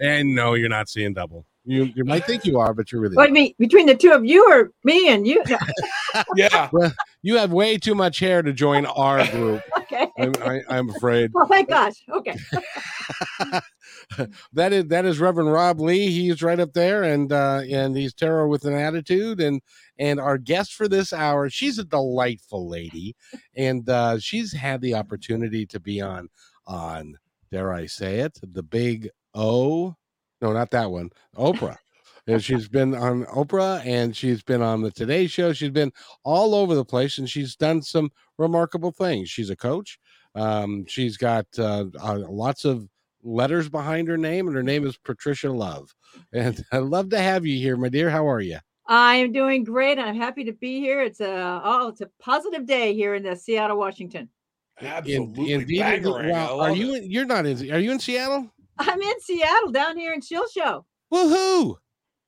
And no, you're not seeing double. You you might think you are, but you're really. What do you mean between the two of you or me and you? No. Yeah. Well, you have way too much hair to join our group. okay. I'm, I, I'm afraid. Well, thank gosh. Okay. that is that is Reverend Rob Lee. He's right up there, and uh, and he's tarot with an attitude. And and our guest for this hour, she's a delightful lady, and uh, she's had the opportunity to be on on dare I say it, the Big O. No, not that one. Oprah. And she's been on Oprah and she's been on the Today Show. She's been all over the place and she's done some remarkable things. She's a coach. Um, she's got uh, uh, lots of letters behind her name, and her name is Patricia Love. And I'd love to have you here, my dear. How are you? I'm doing great. I'm happy to be here. It's a oh, it's a positive day here in the Seattle, Washington. Absolutely. Indeed. bangarang. I Wow. Are you? it. You're not in. Are you in Seattle? I'm in Seattle, down here in Shilshole. Woohoo!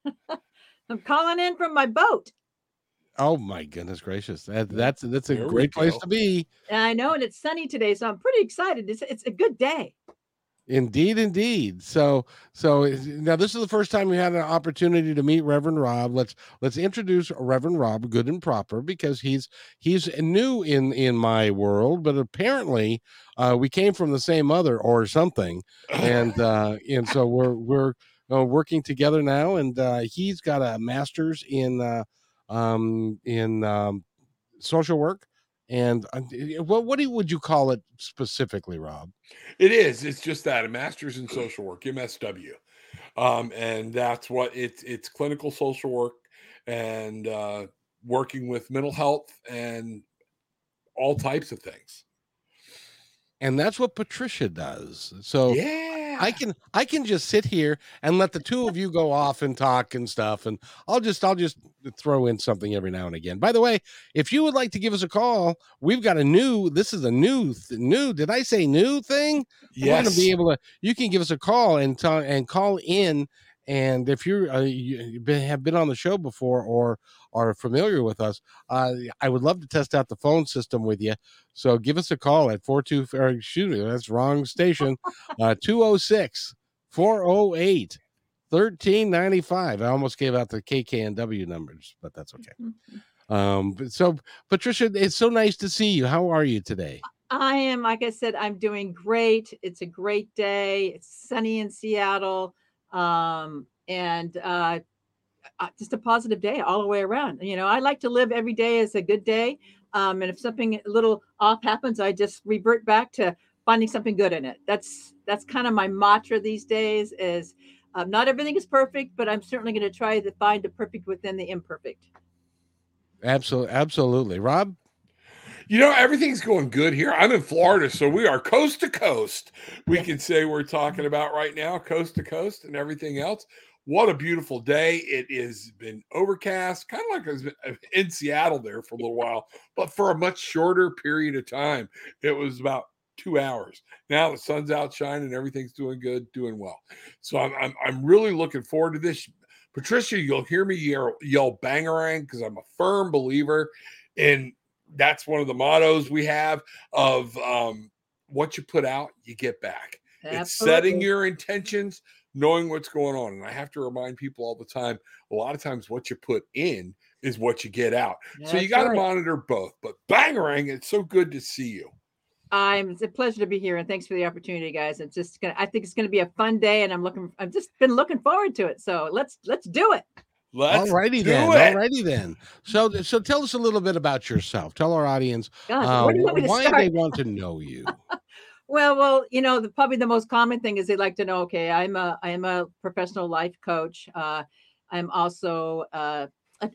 I'm calling in from my boat. Oh my goodness gracious! That, that's that's a There great place go. to be. And I know, and it's sunny today, so I'm pretty excited. It's it's a good day. Indeed, indeed. So, so now this is the first time we had an opportunity to meet Reverend Rob. Let's let's introduce Reverend Rob, good and proper, because he's he's new in in my world, but apparently uh, we came from the same mother or something, and uh, and so we're we're uh, working together now. And uh, he's got a master's in uh, um, in um, social work. And uh, what what would you call it specifically, Rob? It is. It's just that a master's in social work, MSW, um, and that's what it's. It's clinical social work and uh, working with mental health and all types of things. and that's what Patricia does. So yeah, I can I can just sit here and let the two of you go off and talk and stuff, and I'll just I'll just throw in something every now and again. By the way, if you would like to give us a call, we've got a new. This is a new th- new. Did I say new thing? We're going yes. to be able to. You can give us a call and and call in. And if you're uh, you you've been, have been on the show before or are familiar with us, uh, I would love to test out the phone system with you. So give us a call at 42 or excuse me, that's wrong station. Uh 206 408 1395. I almost gave out the KKNW numbers, but that's okay. Um but so Patricia, it's so nice to see you. How are you today? I am, like I said, I'm doing great. It's a great day. It's sunny in Seattle. Um, and uh, uh, just a positive day all the way around. You know, I like to live every day as a good day. Um, and if something a little off happens, I just revert back to finding something good in it. That's that's kind of my mantra these days. Is um, not everything is perfect, but I'm certainly going to try to find the perfect within the imperfect. Absolutely, absolutely. Rob, You know, everything's going good here. I'm in Florida, so we are coast to coast. We can say we're talking about right now, coast to coast, and everything else. What a beautiful day. It has been overcast, kind of like I was in Seattle there for a little while, but for a much shorter period of time. It was about two hours. Now the sun's out shining, everything's doing good, doing well. So I'm, I'm, I'm really looking forward to this. Patricia, you'll hear me yell, yell bangarang because I'm a firm believer in that's one of the mottos we have of um, what you put out, you get back. It's setting your intentions, knowing what's going on. And I have to remind people all the time a lot of times what you put in is what you get out. so you got to right. monitor both. But bangarang, it's so good to see you. I'm it's a pleasure to be here and thanks for the opportunity, guys. It's just gonna I think it's gonna be a fun day and I'm looking I've just been looking forward to it. So let's let's do it. Let's Alrighty do then. it. Alrighty then. So, so tell us a little bit about yourself. Tell our audience Gosh, uh, where do you want me to why start? they want to know you. Well, well, you know, the, probably the most common thing is they like to know. Okay, I'm a I'm a professional life coach. Uh, I'm also uh,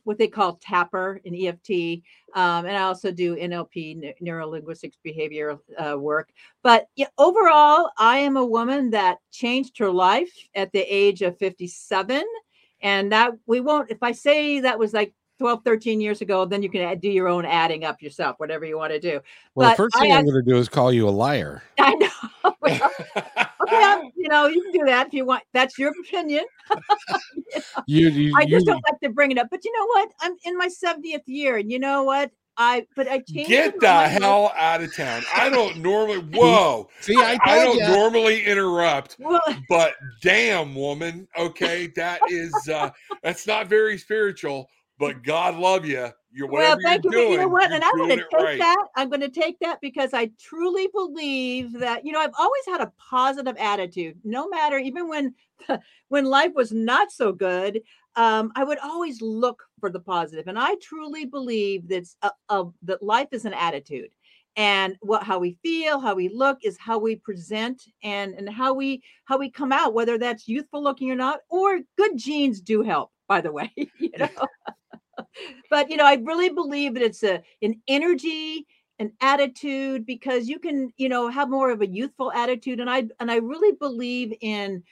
what they call tapper in EFT, um, and I also do NLP, neuro linguistics behavior uh, work. But yeah, overall, I am a woman that changed her life at the age of 57, and that we won't. If I say that was like 12, 13 years ago, then you can add, do your own adding up yourself, whatever you want to do. Well, the But first thing I'm going to do is call you a liar. I know. Well, yeah, you know, you can do that if you want. That's your opinion. You, you, I you just don't like to bring it up. But you know what? I'm in my 70th year, and you know what? I but I changed. Get the mind. hell out of town. I don't normally. Whoa. see. I I don't you. normally interrupt, Well, but damn, woman. Okay, that is uh that's not very spiritual. But God love you. You're well, thank you. doing. you know what? And I'm going to take right. that. I'm going to take that because I truly believe that you know I've always had a positive attitude, no matter even when when life was not so good. Um, I would always look for the positive. positive, and I truly believe that a, a, that life is an attitude, and what how we feel, how we look is how we present, and and how we how we come out, whether that's youthful looking or not, or good genes do help. By the way, you know but you know i really believe that it's a an energy an attitude because you can you know have more of a youthful attitude and i and i really believe in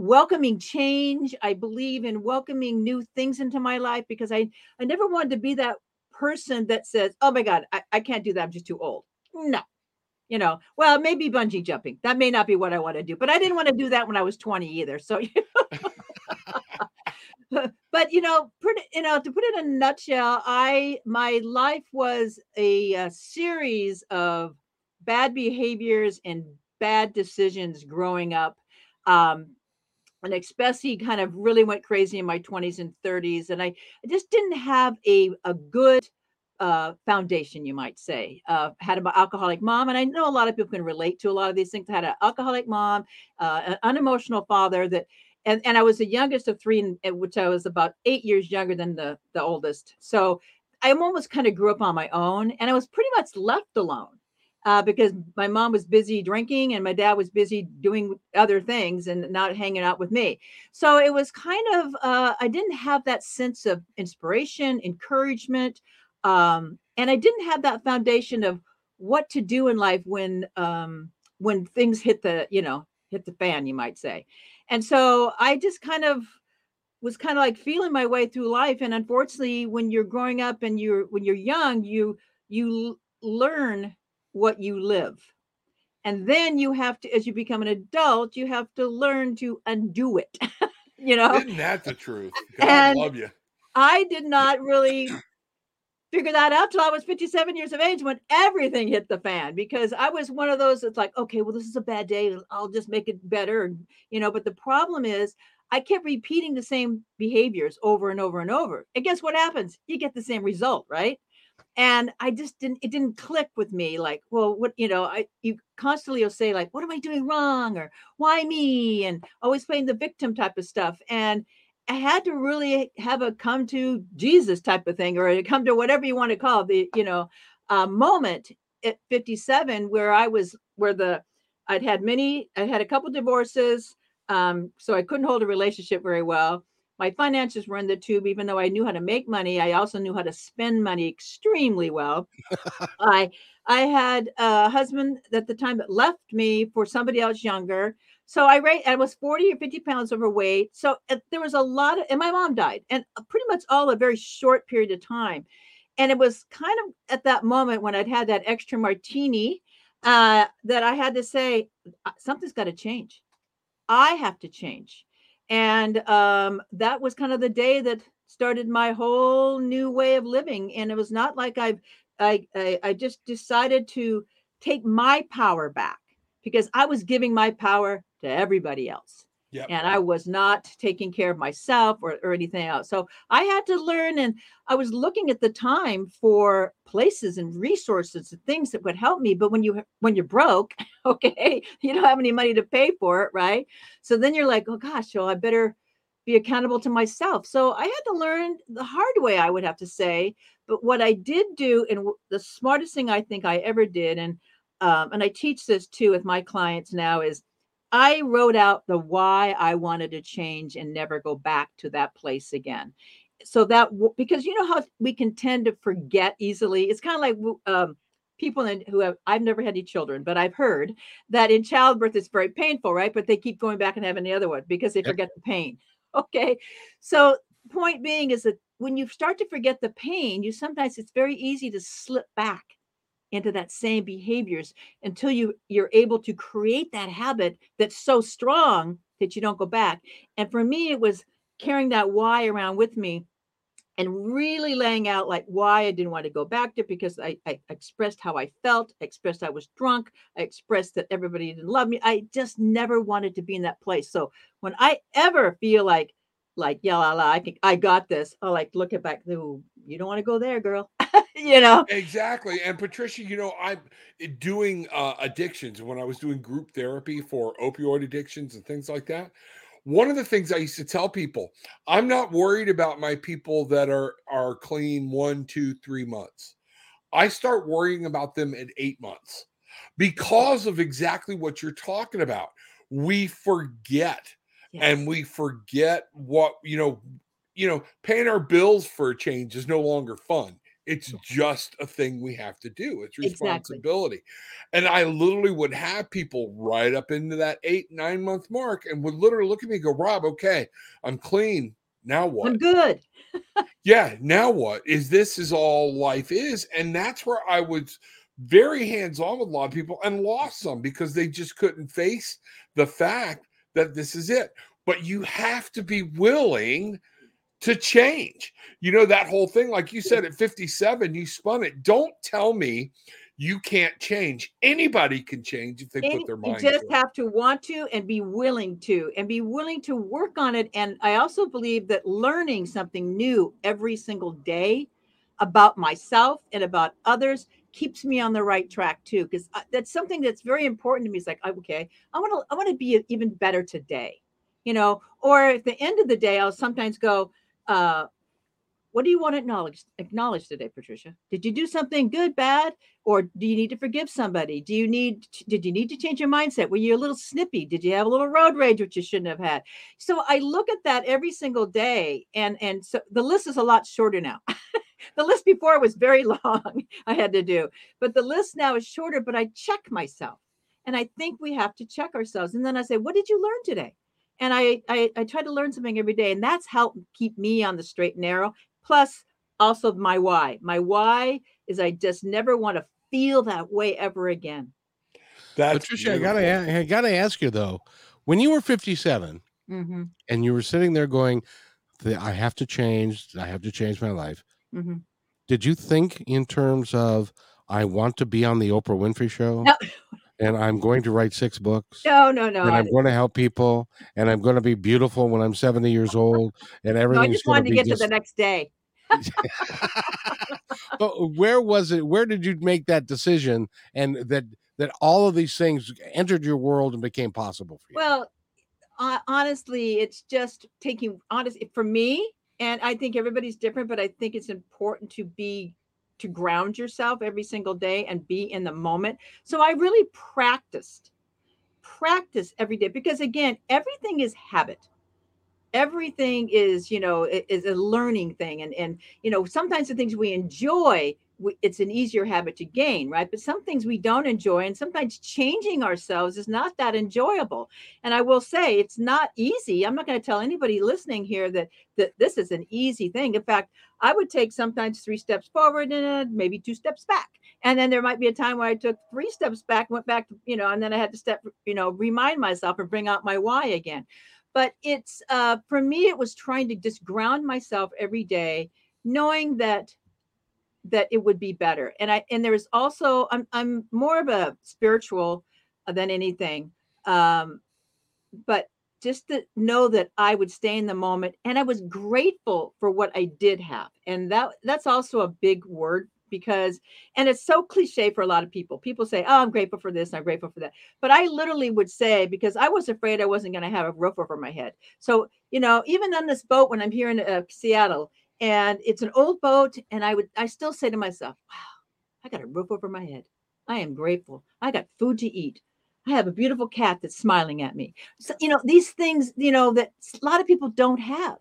welcoming change. I believe in welcoming new things into my life because i i never wanted to be that person that says oh my god i, I can't do that i'm just too old. No. You know well maybe bungee jumping. That may not be what i want to do but i didn't want to do that when i was 20 either so but you know, pretty, you know, to put it in a nutshell, I my life was a, uh series of bad behaviors and bad decisions growing up. Um, and especially kind of really went crazy in my 20s and 30s. And I, I just didn't have a, a good uh, foundation, you might say. Uh, had an alcoholic mom, and I know a lot of people can relate to a lot of these things. I had an alcoholic mom, uh, an unemotional father that and and I was the youngest of three, which I was about eight years younger than the the oldest. So I almost kind of grew up on my own, and I was pretty much left alone uh, because my mom was busy drinking and my dad was busy doing other things and not hanging out with me. So it was kind of uh, I didn't have that sense of inspiration, encouragement, um, and I didn't have that foundation of what to do in life when um, when things hit the you know hit the fan, you might say. And so I just kind of was kind of like feeling my way through life. And unfortunately, when you're growing up and you're when you're young, you you learn what you live. And then you have to, as you become an adult, you have to learn to undo it. you know, Isn't that the truth? God And- love you. I did not really figure that out till I was 57 years of age when everything hit the fan because I was one of those that's like, okay, well, this is a bad day. I'll just make it better. You know, but the problem is I kept repeating the same behaviors over and over and over. And guess what happens? You get the same result, right? And I just didn't, it didn't click with me. Like, well, what, you know, I, you constantly will say, like, what am I doing wrong? Or why me? And always playing the victim type of stuff. And, I had to really have a come to Jesus type of thing, or a come to whatever you want to call it, the you know uh, moment at 57 where I was where the I'd had many I had a couple divorces, um, so I couldn't hold a relationship very well. My finances were in the tube, even though I knew how to make money. I also knew how to spend money extremely well. I I had a husband at the time that left me for somebody else younger. So I rate I was 40 or 50 pounds overweight. So uh, there was a lot of, and my mom died, and uh, pretty much all a very short period of time. And it was kind of at that moment when I'd had that extra martini uh, that I had to say, "Uh, something's got to change. I have to change. And um, that was kind of the day that started my whole new way of living. And it was not like I've, I, I, I just decided to take my power back because I was giving my power to everybody else. Yep. And I was not taking care of myself or, or anything else. So I had to learn, and I was looking at the time for places and resources and things that would help me. But when you when you're broke, okay, you don't have any money to pay for it, right? So then you're like, oh gosh, well, I better be accountable to myself. So I had to learn the hard way, I would have to say. But what I did do, and the smartest thing I think I ever did, and um, and I teach this too with my clients now, is I wrote out the why I wanted to change and never go back to that place again. So that because you know how we can tend to forget easily. It's kind of like um, people in, who have I've never had any children, but I've heard that in childbirth it's very painful, right? But they keep going back and having the other one because they yep. forget the pain. Okay, so point being is that when you start to forget the pain, you sometimes it's very easy to slip back into that same behaviors until you you're able to create that habit that's so strong that you don't go back. And for me, it was carrying that why around with me and really laying out like why I didn't want to go back to because I, I expressed how I felt, I expressed I was drunk, I expressed that everybody didn't love me. I just never wanted to be in that place. So when I ever feel like like yeah la, la, I can, I got this, I like look at back, you don't want to go there, girl. you know? Exactly and patricia you know i'm doing uh, addictions when i was doing group therapy for opioid addictions and things like that one of the things i used to tell people i'm not worried about my people that are are clean one two three months. I start worrying about them at eight months because of exactly what you're talking about. We forget yes. and we forget what you know you know paying our bills for a change is no longer fun it's just a thing we have to do. It's responsibility. Exactly. And I literally would have people right up into that eight, nine month mark and would literally look at me and go, Rob, okay, I'm clean. Now what? I'm good. yeah. Now what? Is this is all life is? And that's where I was very hands on with a lot of people and lost some because they just couldn't face the fact that this is it. But you have to be willing to change. You know, that whole thing, like you said, at 57, you spun it. Don't tell me you can't change. Anybody can change if they Any, put their mind. You just to have to want to and be willing to, and be willing to work on it. And I also believe that learning something new every single day about myself and about others keeps me on the right track too because uh, that's something that's very important to me it's like okay i want to i want to be even better today you know or at the end of the day i'll sometimes go uh, what do you want to acknowledge acknowledge today patricia? Did you do something good bad or do you need to forgive somebody? Do you need did you need to change your mindset? Were you a little snippy? Did you have a little road rage which you shouldn't have had? So i look at that every single day and and so the list is a lot shorter now. The list before was very long i had to do but the list now is shorter but i check myself and i think we have to check ourselves and then i say what did you learn today and I, I I try to learn something every day, and that's helped keep me on the straight and narrow. Plus, also my why. My why is I just never want to feel that way ever again. That's Patricia, I gotta I gotta ask you though, when you were 57 mm-hmm. and you were sitting there going, I have to change, I have to change my life. Mm-hmm. Did you think in terms of I want to be on the Oprah Winfrey show? No and I'm going to write six books. No, no, no. And I'm going to help people, and I'm going to be beautiful when I'm 70 years old, and everything. No, I just wanted to get just... to the next day. but where was it? Where did you make that decision, and that that all of these things entered your world and became possible for you? Well, uh, honestly, it's just taking honest for me, and I think everybody's different, but I think it's important to be to ground yourself every single day and be in the moment. So I really practiced, practice every day because again, everything is habit. Everything is, you know, is a learning thing. And and you know, sometimes the things we enjoy it's an easier habit to gain, right? But some things we don't enjoy, and sometimes changing ourselves is not that enjoyable. And I will say it's not easy. I'm not going to tell anybody listening here that that this is an easy thing. In fact, I would take sometimes three steps forward and maybe two steps back, and then there might be a time where I took three steps back, went back, you know, and then I had to step, you know, remind myself and bring out my why again. But it's uh, for me, it was trying to just ground myself every day, knowing that that it would be better. And I and there's also I'm I'm more of a spiritual than anything. Um, but just to know that I would stay in the moment and I was grateful for what I did have. And that that's also a big word because and it's so cliche for a lot of people people say oh i'm grateful for this i'm grateful for that but i literally would say because i was afraid i wasn't going to have a roof over my head so you know even on this boat when i'm here in uh, seattle and it's an old boat and i would i still say to myself wow i got a roof over my head i am grateful i got food to eat i have a beautiful cat that's smiling at me so you know these things you know that a lot of people don't have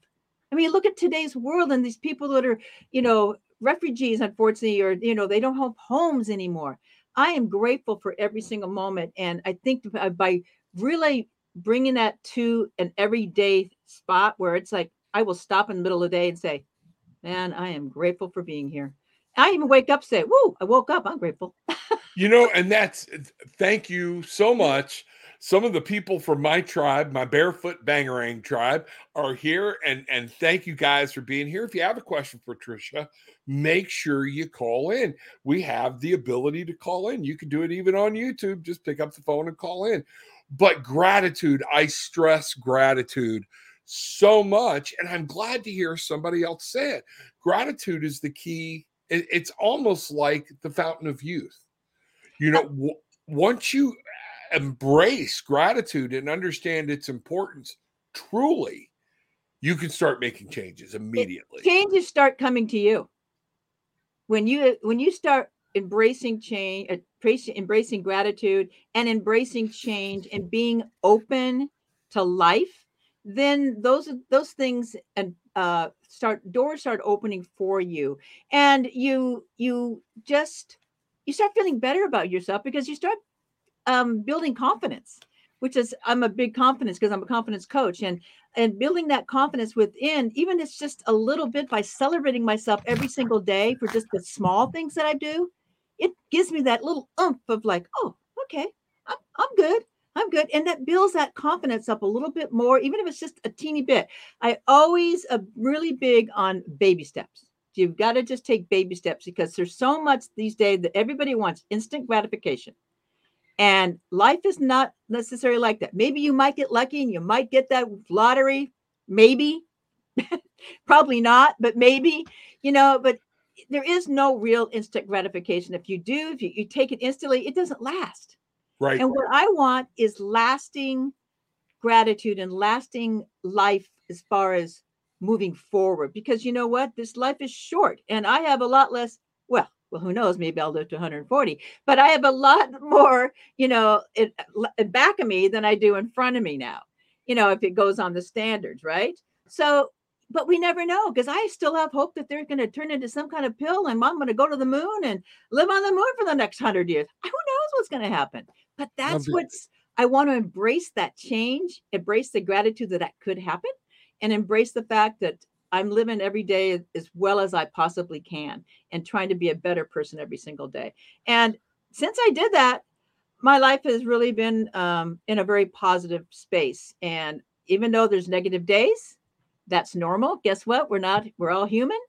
I mean, look at today's world and these people that are, you know, refugees, unfortunately, or, you know, they don't have homes anymore. I am grateful for every single moment. And I think uh, by really bringing that to an everyday spot where it's like, I will stop in the middle of the day and say, man, I am grateful for being here. I even wake up, say, whoa, I woke up. I'm grateful. you know, and that's uh, thank you so much some of the people from my tribe, my barefoot bangarang tribe, are here. And and thank you guys for being here. If you have a question for Tricia, make sure you call in. We have the ability to call in. You can do it even on YouTube. Just pick up the phone and call in. But gratitude, I stress gratitude so much. And I'm glad to hear somebody else say it. Gratitude is the key. it's almost like the fountain of youth. You know, w- once you embrace gratitude and understand its importance truly, you can start making changes immediately. changes start coming to you. When you when you start embracing change, uh, embracing, embracing gratitude and embracing change and being open to life, then those those things and uh, start doors start opening for you, and you you just you start feeling better about yourself because you start um, building confidence, which is I'm a big confidence because I'm a confidence coach, and and building that confidence within, even it's just a little bit by celebrating myself every single day for just the small things that I do, it gives me that little oomph of like, oh, okay, I'm I'm good. I'm good. And that builds that confidence up a little bit more, even if it's just a teeny bit. I always am really big on baby steps. You've got to just take baby steps because there's so much these days that everybody wants instant gratification. And life is not necessarily like that. Maybe you might get lucky and you might get that lottery. Maybe, probably not, but maybe, you know, but there is no real instant gratification. If you do, if you, you take it instantly, it doesn't last. Right. And what I want is lasting gratitude and lasting life as far as moving forward. Because you know what? This life is short and I have a lot less, well, well, who knows? Maybe I'll live to 140. But I have a lot more, you know, back of me than I do in front of me now. You know, if it goes on the standards, right? So, but we never know because I still have hope that they're going to turn into some kind of pill and I'm going to go to the moon and live on the moon for the next hundred years. Who knows what's going to happen? But that's what's I want to embrace that change, embrace the gratitude that that could happen, and embrace the fact that I'm living every day as well as I possibly can and trying to be a better person every single day. And since I did that, my life has really been um, in a very positive space. And even though there's negative days, that's normal. Guess what? We're not, we're all human.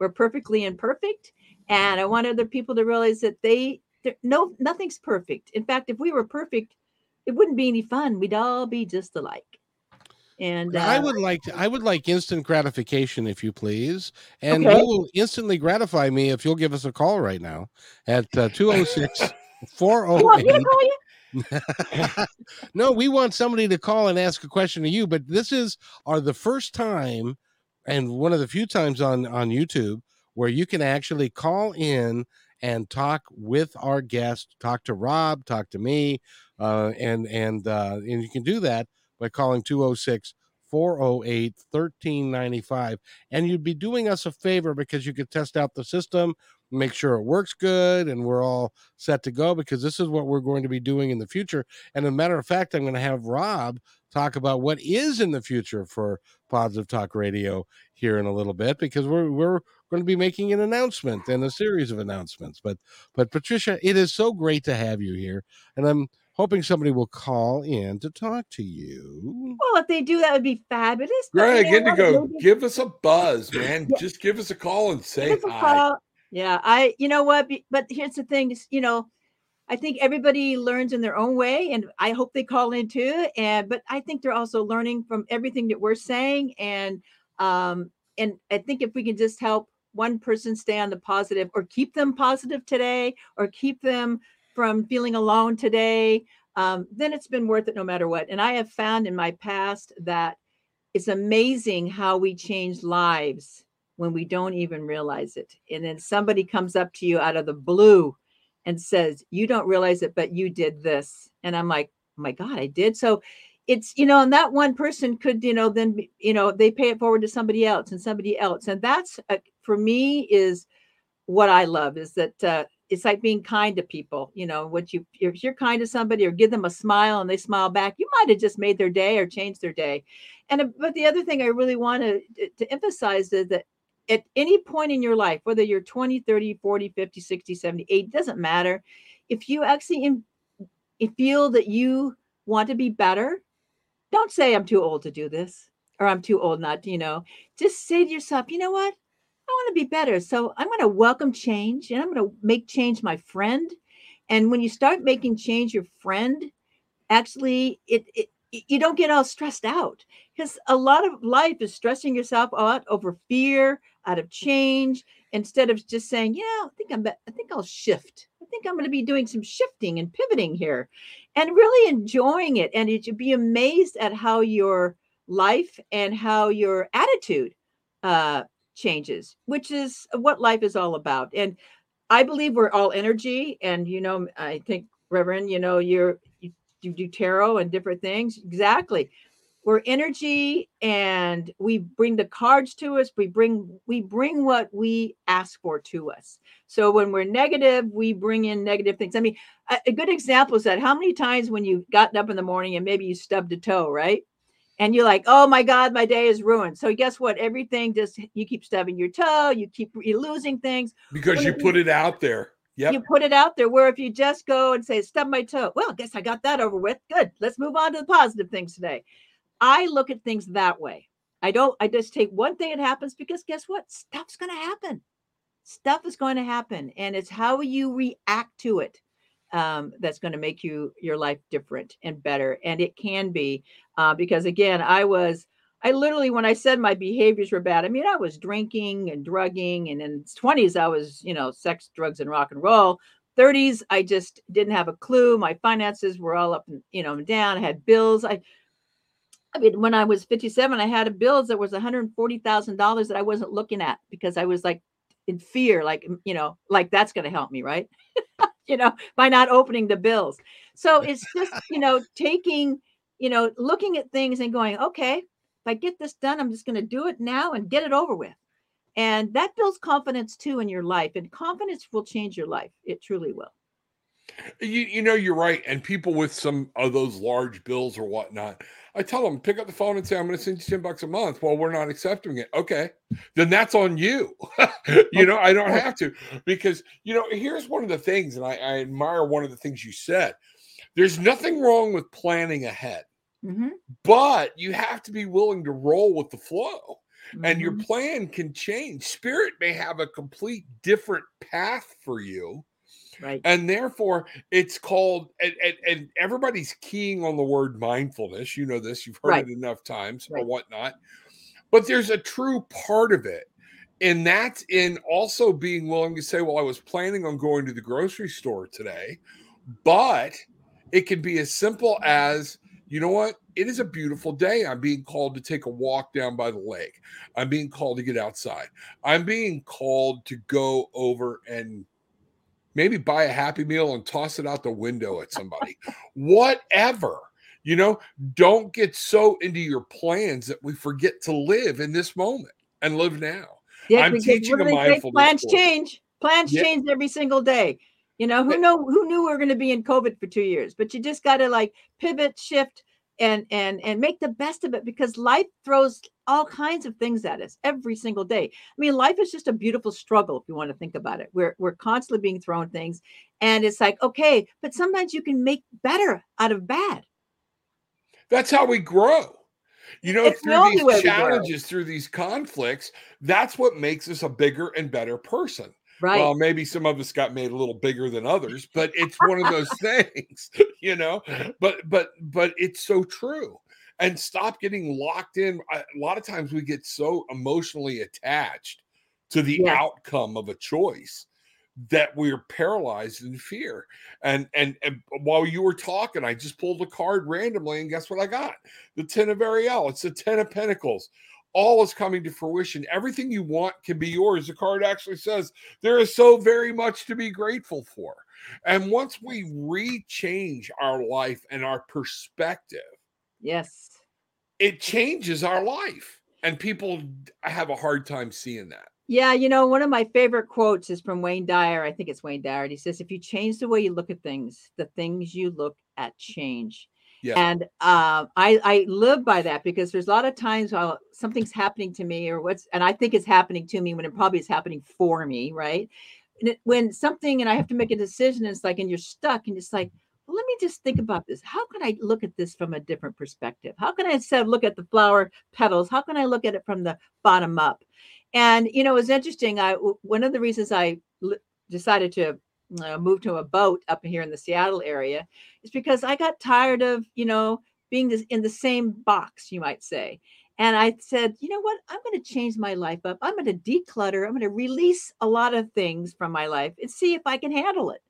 We're perfectly imperfect. And I want other people to realize that they, no, nothing's perfect. In fact, if we were perfect, it wouldn't be any fun. We'd all be just alike. And uh, I would like to, I would like instant gratification, if you please, and okay. you will instantly gratify me if you'll give us a call right now at uh, 206 408. no, we want somebody to call and ask a question to you, but this is are the first time and one of the few times on on YouTube where you can actually call in and talk with our guest, talk to Rob, talk to me, uh, and and uh, and you can do that by calling 206 408 1395. And you'd be doing us a favor because you could test out the system, make sure it works good, and we're all set to go because this is what we're going to be doing in the future. And as a matter of fact, I'm going to have Rob talk about what is in the future for Positive Talk Radio here in a little bit because we're, we're going to be making an announcement and a series of announcements. But, but Patricia, it is so great to have you here. And I'm, hoping somebody will call in to talk to you. Well, if they do, that would be fabulous. Greg, get to go. Give us a buzz, man. Yeah. Just give us a call and say hi. Call. Yeah, I. You know what? But here's the thing. Is, you know, I think everybody learns in their own way, and I hope they call in too. And but I think they're also learning from everything that we're saying, and um, and I think if we can just help one person stay on the positive or keep them positive today or keep them from feeling alone today, um, then it's been worth it no matter what. And I have found in my past that it's amazing how we change lives when we don't even realize it. And then somebody comes up to you out of the blue and says, You don't realize it, but you did this. And I'm like, oh My God, I did. So it's, you know, and that one person could, you know, then, you know, they pay it forward to somebody else and somebody else. And that's uh, for me is what I love is that uh, it's like being kind to people. You know, what you, if you're kind to somebody or give them a smile and they smile back, you might have just made their day or changed their day. And, uh, but the other thing I really want to, to emphasize is that at any point in your life, whether you're 20, 30, 40, 50, 60, 70, 80, doesn't matter. If you actually in, feel that you want to be better, don't say, I'm too old to do this or I'm too old not you know, just say to yourself, you know what? I want to be better. So I'm going to welcome change and I'm going to make change my friend. And when you start making change your friend, actually, it, it you don't get all stressed out because a lot of life is stressing yourself out over fear, out of change, instead of just saying, "Yeah, I think I'm. I think I'll shift. I think I'm going to be doing some shifting and pivoting here, and really enjoying it." And you'd be amazed at how your life and how your attitude uh, changes, which is what life is all about. And I believe we're all energy, and you know, I think Reverend, you know, you're you, you do tarot and different things. Exactly we're energy and we bring the cards to us. We bring we bring what we ask for to us. So when we're negative we bring in negative things. I mean a, a good example is that how many times when you've gotten up in the morning and maybe you stubbed a toe right? And you're like oh my god my day is ruined. So guess what? Everything just you keep stubbing your toe you keep you're losing things. Because you put it out there. Yep. You put it out there. Where if you just go and say, stub my toe, well, I guess I got that over with. Good. Let's move on to the positive things today. I look at things that way. I don't, I just take one thing that happens because guess what? Stuff's going to happen. Stuff is going to happen. And it's how you react to it um, that's going to make you your life different and better. And it can be uh, because, again, I was, I literally, when I said my behaviors were bad, I mean, I was drinking and drugging. And in 20s, I was, you know, sex, drugs, and rock and roll. 30s, I just didn't have a clue. My finances were all up and, you know, down. I had bills. I, When I was 57, I had a bills that was $140,000 that I wasn't looking at because I was like in fear, like, you know, like that's going to help me, right? you know, by not opening the bills. So it's just, you know, taking, you know, looking at things and going, okay, if I get this done, I'm just going to do it now and get it over with. And that builds confidence too in your life. And confidence will change your life. It truly will. You, you know, you're right. And people with some of those large bills or whatnot, I tell them, pick up the phone and say, I'm going to send you 10 bucks a month. Well, we're not accepting it. Okay. Then that's on you. you know, I don't have to because, you know, here's one of the things, and I, I admire one of the things you said. There's nothing wrong with planning ahead, mm-hmm. but you have to be willing to roll with the flow. Mm-hmm. And your mm-hmm. plan can change. Spirit may have a complete different path for you Right. And therefore, it's called, and, and, and, everybody's keying on the word mindfulness. You know this, you've heard right. it enough times right. or whatnot. But there's a true part of it. And that's in also being willing to say, well, I was planning on going to the grocery store today, but it can be as simple as, you know what? It is a beautiful day. I'm being called to take a walk down by the lake. I'm being called to get outside. I'm being called to go over and maybe buy a happy meal and toss it out the window at somebody. Whatever you know? Don't get so into your plans that we forget to live in this moment and live now. Yeah, i'm teaching a mindfulness plans course. change. Plans yeah. change every single day. You know who know who knew we were going to be in covid for two years but you just got to like pivot shift and and and make the best of it because life throws all kinds of things at us every single day. I mean, life is just a beautiful struggle if you want to think about it. We're we're constantly being thrown things and it's like, okay, but sometimes you can make better out of bad. That's how we grow. You know, it's through the these challenges, through these conflicts, that's what makes us a bigger and better person. Right. Well, maybe some of us got made a little bigger than others, but it's one of those things, you know. But but but it's so true. And stop getting locked in. A lot of times we get so emotionally attached to the outcome of a choice that we're paralyzed in fear. And, and and while you were talking, I just pulled a card randomly, and guess what I got? The Ten of Ariel. It's the Ten of Pentacles. All is coming to fruition. Everything you want can be yours. The card actually says there is so very much to be grateful for. And once we rechange our life and our perspective, Yes. it changes our life. And people have a hard time seeing that. Yeah, you know, one of my favorite quotes is from Wayne Dyer. I think it's Wayne Dyer. He says, "If you change the way you look at things, the things you look at change." Yeah. And uh, I I live by that because there's a lot of times while something's happening to me or what's, and I think it's happening to me when it probably is happening for me, right? And it, when something and I have to make a decision, it's like, and you're stuck, and it's like, well, let me just think about this. How can I look at this from a different perspective? How can I instead look at the flower petals? How can I look at it from the bottom up? And you know, it's interesting. I one of the reasons I decided to uh, move to a boat up here in the Seattle area is because I got tired of you know being this, in the same box, you might say. And I said, you know what? I'm going to change my life up. I'm going to declutter. I'm going to release a lot of things from my life and see if I can handle it.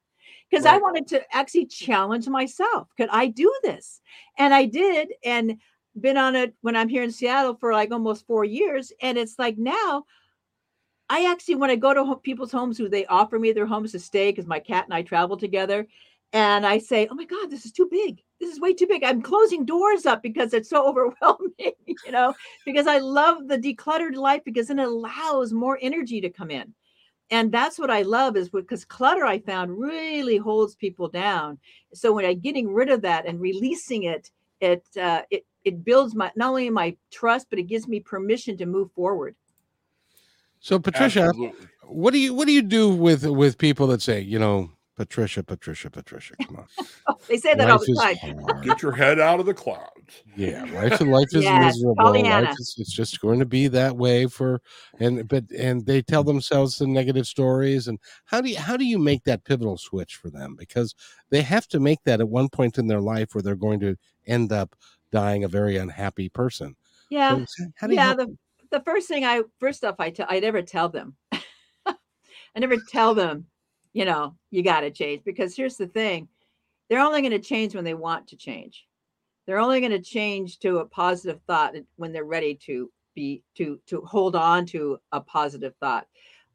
Because I wanted to actually challenge myself. Could I do this? And I did. And been on it when I'm here in Seattle for like almost four years. And it's like now I actually, when I go to people's homes who they offer me their homes to stay because my cat and I travel together, and I say, "Oh my God, this is too big. This is way too big." I'm closing doors up because it's so overwhelming, you know. Because I love the decluttered life because it allows more energy to come in, and that's what I love is because clutter I found really holds people down. So when I'm getting rid of that and releasing it, it uh, it it builds my not only my trust, but it gives me permission to move forward. So Patricia, Absolutely. what do you what do you do with with people that say, you know, Patricia, Patricia, Patricia, come on. They say that all Life the time. hard. Get your head out of the clouds. Yeah, life life is Yes, miserable. Life is, it's just going to be that way for and but and they tell themselves the negative stories and how do you how do you make that pivotal switch for them because they have to make that at one point in their life where they're going to end up dying a very unhappy person. Yeah, So how do you yeah. help The the first thing I first off I tell I never tell them. I never tell them, you know, you got to change because here's the thing, they're only going to change when they want to change. They're only going to change to a positive thought when they're ready to be to to hold on to a positive thought.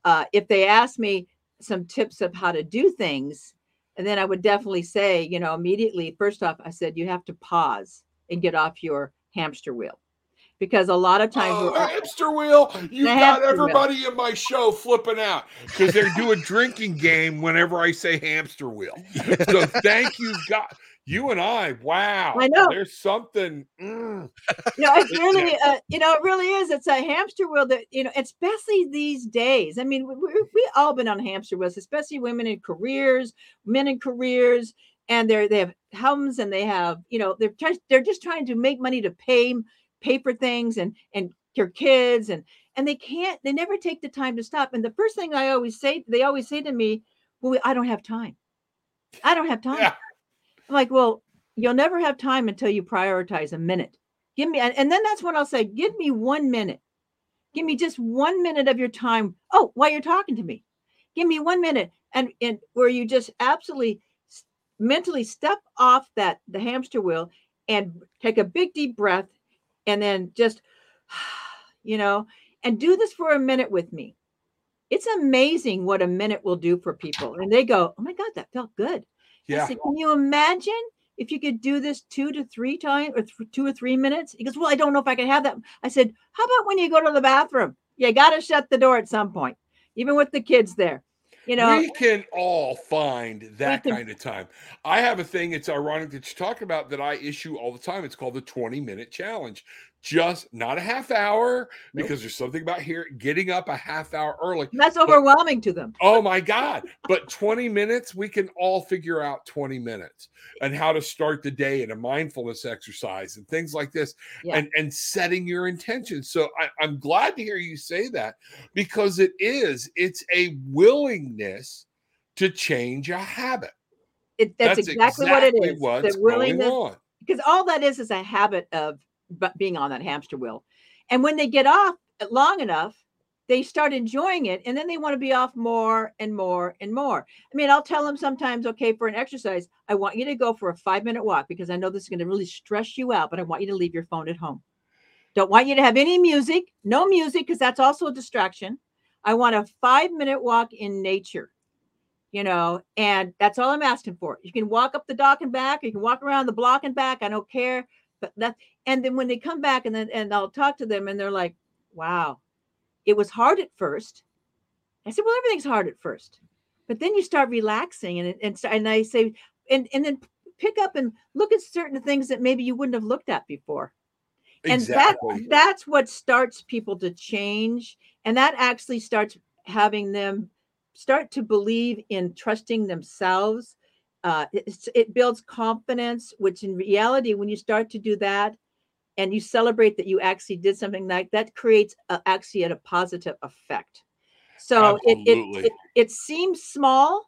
Uh, if they ask me some tips of how to do things, and then I would definitely say, you know, immediately first off, I said you have to pause and get off your hamster wheel because a lot of times Oh, hamster wheel. You got hamster wheel. everybody in my show flipping out because they do a drinking game whenever I say hamster wheel. So thank you, God. You and I, wow. I know. There's something. mm. you know, it's really, uh, you know, it really is. It's a hamster wheel that, you know, especially these days. I mean, we, we, we all been on hamster wheels, especially women in careers, men in careers, and they're they have homes and they have, you know, they're just they're just trying to make money to pay pay for things and and your kids and and they can't. They never take the time to stop. And the first thing I always say, they always say to me, "Well, I don't have time. I don't have time." Yeah. I'm like, well, you'll never have time until you prioritize a minute. Give me, and, and then that's when I'll say, give me one minute. Give me just one minute of your time. Oh, while you're talking to me, give me one minute, and and where you just absolutely mentally step off that the hamster wheel and take a big deep breath, and then just, you know, and do this for a minute with me. It's amazing what a minute will do for people, and they go, "Oh my God, that felt good." I Yeah. said, Can you imagine if you could do this two to three times or th- two or three minutes? He goes, Well, I don't know if I can have that. I said, How about when you go to the bathroom? You got to shut the door at some point, even with the kids there. You know, we can all find that can- kind of time. I have a thing, it's ironic that you talk about that I issue all the time. It's called the 20 minute challenge. Just not a half hour, Nope. because there's something about here getting up a half hour early. that's overwhelming to them. Oh my God. But 20 minutes, we can all figure out 20 minutes and how to start the day and a mindfulness exercise and things like this Yeah. and, and setting your intentions. So I, I'm glad to hear you say that because it is, it's a willingness to change a habit. It, that's, exactly, what it is. what's the going willingness, on. because all that is is a habit of bu- being on that hamster wheel. And when they get off long enough, they start enjoying it and then they want to be off more and more and more. I mean, I'll tell them sometimes, okay, for an exercise, I want you to go for a five minute walk because I know this is going to really stress you out, but I want you to leave your phone at home. Don't want you to have any music, no music, because that's also a distraction. I want a five minute walk in nature, you know, and that's all I'm asking for. You can walk up the dock and back, you can walk around the block and back. I don't care. But that, and then when they come back and then, and I'll talk to them and they're like, wow, it was hard at first. I said, well, everything's hard at first, but then you start relaxing and, and, and I say, and, and then pick up and look at certain things that maybe you wouldn't have looked at before. And that that's what starts people to change and that actually starts having them start to believe in trusting themselves uh, it, it builds confidence which in reality when you start to do that and you celebrate that you actually did something like that creates a, actually a positive effect so it, it, it it seems small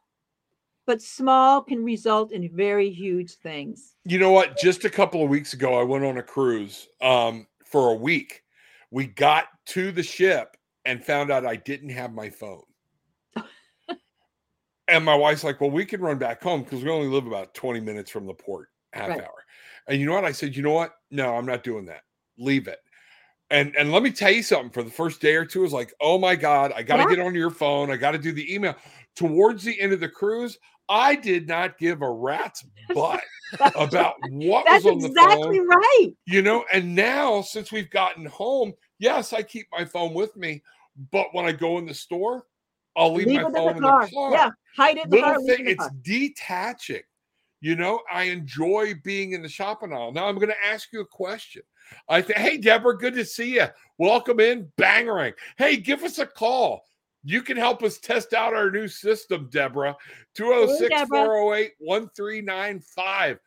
but small can result in very huge things You know what? Just a couple of weeks ago, I went on a cruise um, for a week. We got to the ship and found out I didn't have my phone. And my wife's like, "Well, we can run back home because we only live about twenty minutes from the port, half Right. hour." And you know what? I said, "You know what? No, I'm not doing that. Leave it." And and let me tell you something. For the first day or two, it was like, "Oh my god, I got to Yeah. get on your phone. I got to do the email." Towards the end of the cruise, I did not give a rat's butt about what was on the exactly phone, right you know. And now, since we've gotten home, yes, I keep my phone with me, but when I go in the store, I'll leave, leave my phone in the car. car. Yeah, hide it in the car. Little thing, it's detaching. You know, I enjoy being in the shopping aisle. Now I'm going to ask you a question. I think, hey, Deborah, good to see you. Welcome in, Bangarang. Hey, give us a call. You can help us test out our new system, Deborah. 206 408 1395.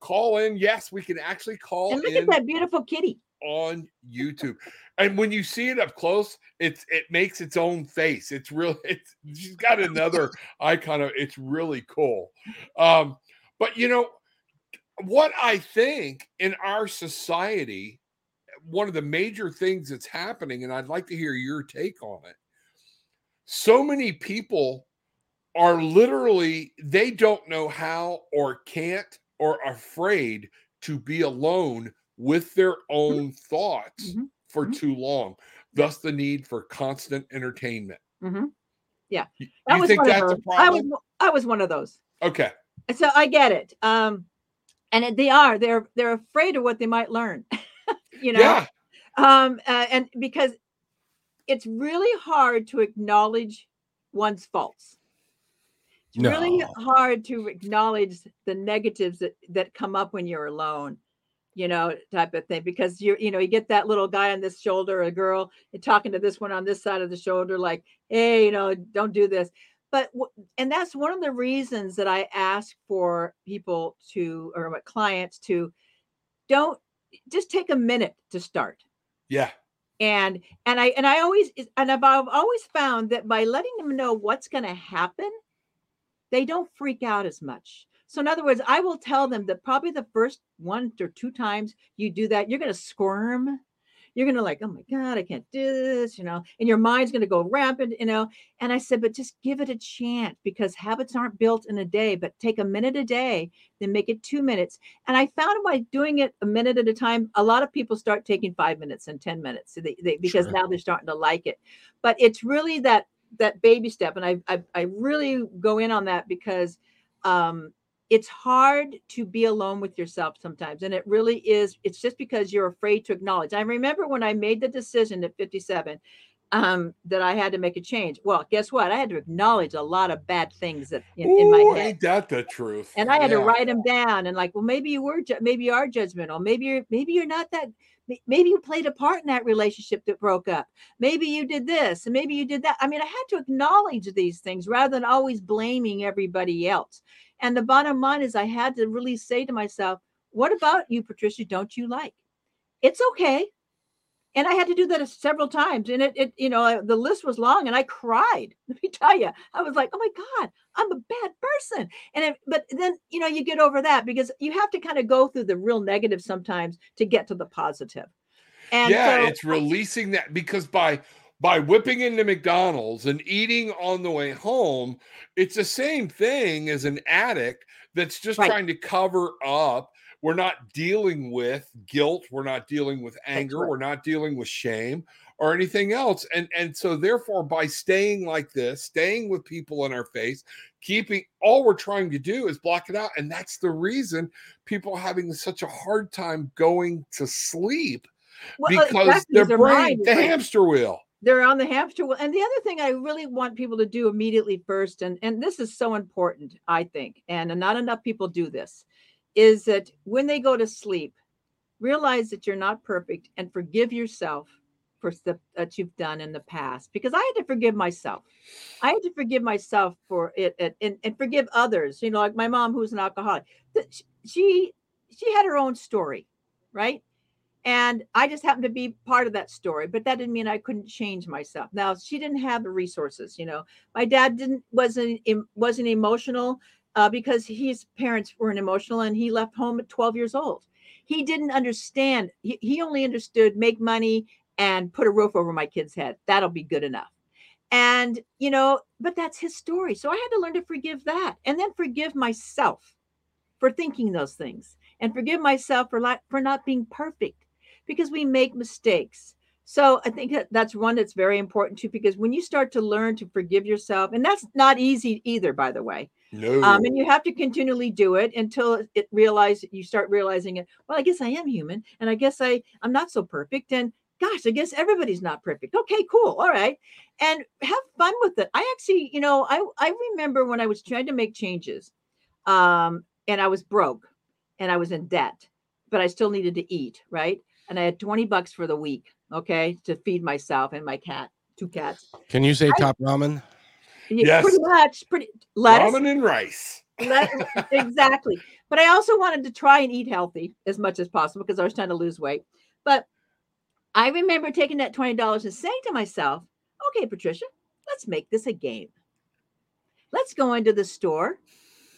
Call in. Yes, we can actually call And look in at that beautiful kitty. On YouTube. And when you see it up close, it's it makes its own face. It's really it's she's got another icon of it's really cool. Um, but you know what I think in our society, one of the major things that's happening, and I'd like to hear your take on it. So many people are literally they don't know how or can't or afraid to be alone with their own thoughts Mhm. for Mhm. too long thus the need for constant entertainment Mhm. Yeah, that you was think that's a those. I was I was one of those. okay So I get it. Um, and they are they're they're afraid of what they might learn. you know, yeah um, uh, and because it's really hard to acknowledge one's faults. It's really hard to acknowledge the negatives that that come up when you're alone you know type of thing because you're you know you get that little guy on this shoulder a girl and talking to this one on this side of the shoulder like hey you know don't do this. But and that's one of the reasons that i ask for people to or my clients to don't just take a minute to start. Yeah. And and i and i always and i've, I've always found that by letting them know what's going to happen they don't freak out as much so in other words i will tell them that probably the first one or two times you do that you're going to squirm you're going to like oh my god i can't do this you know and your mind's going to go rampant you know and i said but just give it a chance because habits aren't built in a day but take a minute a day then make it two minutes and I found by doing it a minute at a time, a lot of people start taking five minutes and 10 minutes so they, they, because Sure. now they're starting to like it. But it's really that that baby step. And I, I, I really go in on that because um, it's hard to be alone with yourself sometimes. And it really is. It's just because you're afraid to acknowledge. I remember when I made the decision at 57 um, that I had to make a change. Well, guess what? I had to acknowledge a lot of bad things that in, in my Ooh, head ain't that the truth and I had to write them down and like, well, maybe you were, ju- maybe you are judgmental. Maybe you're, maybe you're not that. Maybe you played a part in that relationship that broke up. Maybe you did this and maybe you did that. I mean, I had to acknowledge these things rather than always blaming everybody else. And the bottom line is, I had to really say to myself, "What about you, Patricia? Don't you like? It's okay." And I had to do that several times, and it, it, you know, the list was long, and I cried. Let me tell you, I was like, "Oh my God, I'm a bad person." And it, but then you know you get over that because you have to kind of go through the real negative sometimes to get to the positive. And yeah so, it's releasing that because by by whipping into McDonald's and eating on the way home, it's the same thing as an addict that's just Right. trying to cover up. We're not dealing with guilt. We're not dealing with anger. right. We're not dealing with shame or anything else. And and so therefore, by staying like this, staying with people in our face, keeping all we're trying to do is block it out. And that's the reason people are having such a hard time going to sleep Well, because their brain, the hamster wheel. They're on the hamster wheel. And the other thing I really want people to do immediately first, and, and this is so important, I think, and not enough people do this, is that when they go to sleep, realize that you're not perfect and forgive yourself for stuff that you've done in the past. Because I had to forgive myself. I had to forgive myself for it and, and, and forgive others. You know, like my mom, who's an alcoholic, she she had her own story, right? And I just happened to be part of that story, but that didn't mean I couldn't change myself. Now she didn't have the resources, you know. My dad didn't wasn't wasn't emotional uh, because his parents weren't emotional, and he left home at 12 years old. He didn't understand. He, he only understood make money and put a roof over my kid's head. That'll be good enough. And you know, but that's his story. So I had to learn to forgive that, and then forgive myself for thinking those things, and forgive myself for like for not being perfect because we make mistakes. So I think that that's one that's very important too, because when you start to learn to forgive yourself, and that's not easy either, by the way. No. Um, and you have to continually do it until it- realize you start realizing it. Well, I guess I am human, and I guess I I'm not so perfect. And gosh, I guess everybody's not perfect. Okay, cool, all right, and have fun with it. I actually, you know, I I remember when I was trying to make changes, um, and I was broke, and I was in debt, but I still needed to eat, right? And I had 20 bucks for the week, okay, to feed myself and my cat, two cats. Can you say I- top ramen? Yeah, Yes. pretty much, pretty lettuce. Ramen and rice. Let, exactly. But I also wanted to try and eat healthy as much as possible because I was trying to lose weight. But I remember taking that $20 and saying to myself, okay, Patricia, let's make this a game. Let's go into the store